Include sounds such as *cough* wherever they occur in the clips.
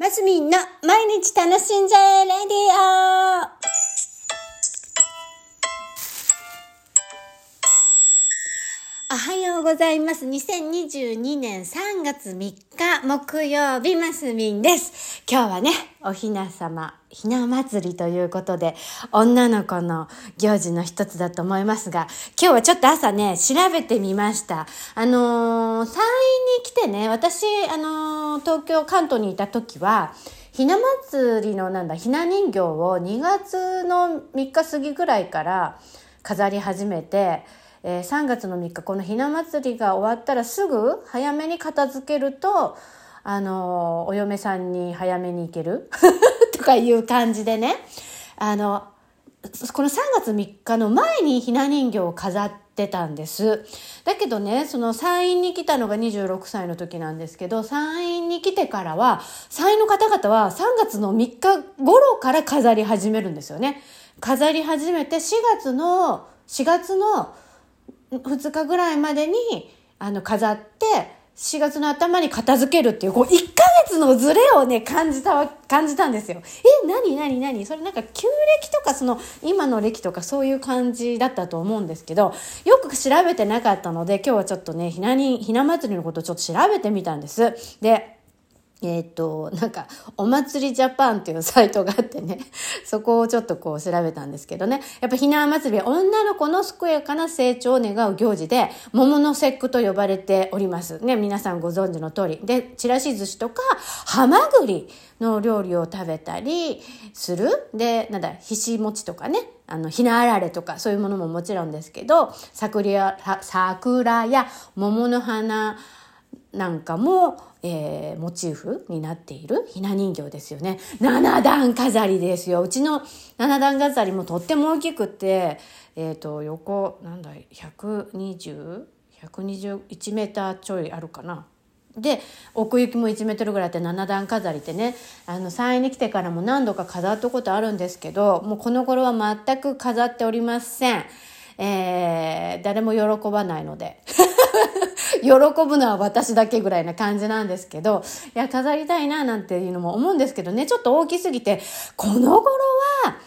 マスミンの毎日楽しんじゃえレディオ。はようございます。2022年3月3日木曜日マスミンです。今日はね、おひな様、ひな祭りということで、女の子の行事の一つだと思いますが、今日はちょっと朝ね、調べてみました。あのー、山陰に来てね、私、あのー、東京、関東にいた時は、ひな祭りのなんだ、ひな人形を2月の3日過ぎぐらいから飾り始めて、えー、3月の3日このひな祭りが終わったらすぐ早めに片付けると、あの、お嫁さんに早めに行ける *laughs* とかいう感じでね、あの、この3月3日の前にひな人形を飾ってたんです。だけどね、その山陰に来たのが26歳の時なんですけど、山陰に来てからは、山陰の方々は3月の3日頃から飾り始めるんですよね。飾り始めて4月の、4月の2日ぐらいまでにあの飾って4月の頭に片付けるっていうこう1ヶ月のズレをね感じた感じたんですよ。え何何何？それなんか旧暦とかその今の暦とかそういう感じだったと思うんですけどよく調べてなかったので今日はちょっとねひなにひな祭りのことをちょっと調べてみたんです。でえっ、ー、と、なんか、お祭りジャパンっていうサイトがあってね、*laughs* そこをちょっとこう調べたんですけどね、やっぱひな祭りは女の子の健やかな成長を願う行事で、桃の節句と呼ばれております。ね、皆さんご存知の通り。で、ちらし寿司とか、ハマグリの料理を食べたりする。で、なんだ、ひし餅とかね、あの、ひなあられとか、そういうものももちろんですけど、桜や、桜や桃の花、なんかも、えー、モチーフになっているひな人形ですよね。七段飾りですよ。うちの七段飾りもとっても大きくて、えっ、ー、と、横、なんだ、120、121メーターちょいあるかな。で、奥行きも1メートルぐらいあって七段飾りってね、あの、山陰に来てからも何度か飾ったことあるんですけど、もうこの頃は全く飾っておりません。えー、誰も喜ばないので。*laughs* 喜ぶのは私だけぐらいな感じなんですけど、いや、飾りたいななんていうのも思うんですけどね、ちょっと大きすぎて、この頃は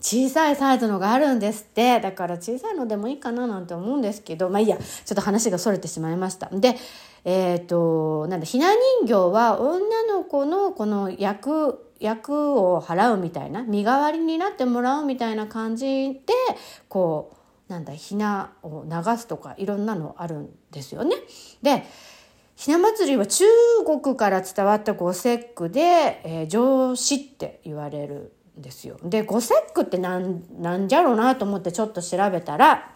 小さいサイズのがあるんですって。だから小さいのでもいいかななんて思うんですけど、まあいいや、ちょっと話が逸れてしまいました。で、えっ、ー、と、なんだ、ひな人形は女の子のこの役、役を払うみたいな、身代わりになってもらうみたいな感じで、こう、なんだひなを流すとかいろんなのあるんですよね。でひな祭りは中国から伝わった五節句で、えー、上司って言われるんですよ。で五節句ってなんなんじゃろうなと思ってちょっと調べたら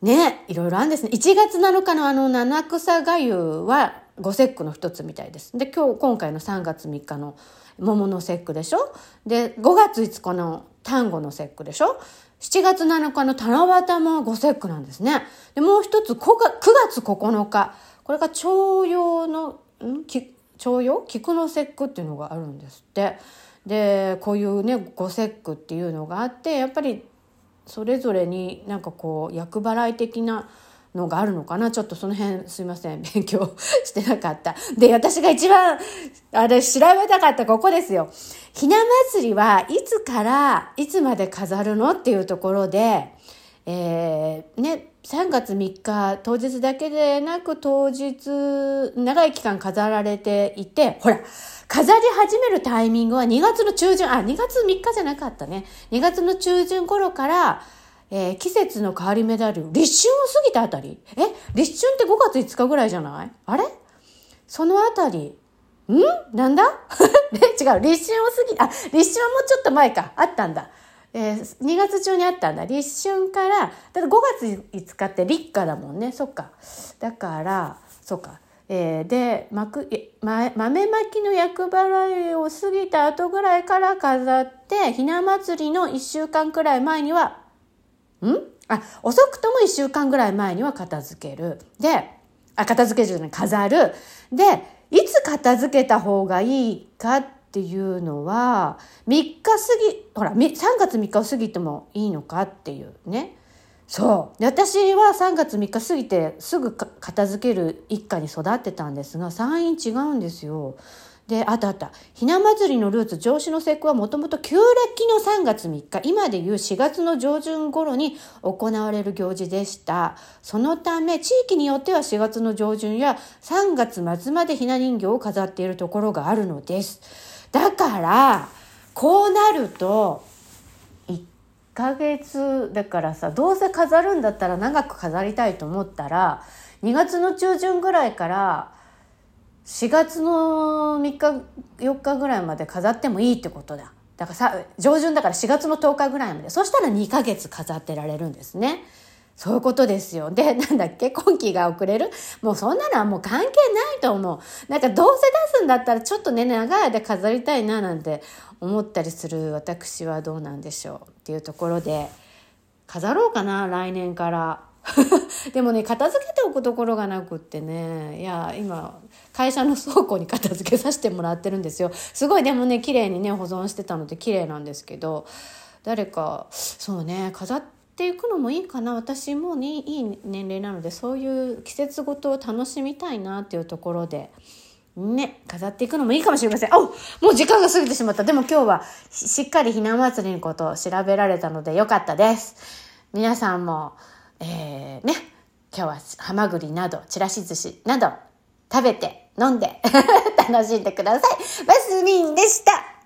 ねいろいろあるんですね。1月7日のあの七草がゆは五節句の一つみたいです。で今日今回の3月3日の桃の節句でしょで5月5日の端午の節句でしょ7月7日の七夕も五節句なんですね。で、もう一つ 9, 月9日。これが徴用の、ん？徴用菊の節句っていうのがあるんですって。で、こういうね、五節句っていうのがあって、やっぱりそれぞれになんかこう、厄払い的なのがあるのかな？ちょっとその辺すいません。勉強してなかった。で、私が一番、あれ調べたかったここですよ。ひな祭りはいつからいつまで飾るのっていうところで、えー、ね、3月3日当日だけでなく当日長い期間飾られていて、ほら、飾り始めるタイミングは2月の中旬、あ、2月3日じゃなかったね。2月の中旬頃から、えー、季節の変わり目である立春を過ぎたあたりえ立春って5月5日ぐらいじゃない？あれ？そのあたりん？なんだ？*laughs* 違う、立春を過ぎ、あ、立春はもうちょっと前か。あったんだ。えー、2月中にあったんだ。立春から、だって5月5日って立夏だもんね。そっか。だから、そっか。えー、で、まく、ま、豆まきの厄払いを過ぎた後ぐらいから飾って、ひな祭りの1週間くらい前には、ん？あ、遅くとも1週間ぐらい前には片付ける。で、あ、片付けるじゃない、飾る。で、いつ片付けた方がいいかっていうのは、3日過ぎ、ほら、3月3日を過ぎてもいいのかっていうね。そう。私は3月3日過ぎてすぐ片付ける一家に育ってたんですが、山陰違うんですよ。で、あったあった。ひな祭りのルーツ、上司の節句はもともと旧暦の3月3日、今でいう4月の上旬頃に行われる行事でした。そのため、地域によっては4月の上旬や3月末までひな人形を飾っているところがあるのです。だから、こうなると、1ヶ月、だからさ、どうせ飾るんだったら長く飾りたいと思ったら、2月の中旬ぐらいから、4月の3日4日ぐらいまで飾ってもいいってことだ。だからさ上旬だから4月の10日ぐらいまで。そしたら2ヶ月飾ってられるんですね。そういうことですよ。で、なんだっけ？今期が遅れる？もうそんなのはもう関係ないと思う。なんかどうせ出すんだったらちょっとね、長い間飾りたいななんて思ったりする。私はどうなんでしょう。っていうところで、飾ろうかな、来年から。*laughs* でもね片付けておくところがなくってねいや今会社の倉庫に片付けさせてもらってるんですよすごいでもね綺麗にね保存してたので綺麗なんですけど誰かそうね飾っていくのもいいかな私もねいい年齢なのでそういう季節ごとを楽しみたいなっていうところで。ね、飾っていくのもいいかもしれません。おもう時間が過ぎてしまった。でも今日はしっかりひな祭りのことを調べられたのでよかったです。皆さんもえー、ね、今日はハマグリなど、ちらし寿司など食べて飲んで *laughs* 楽しんでください。バスミンでした。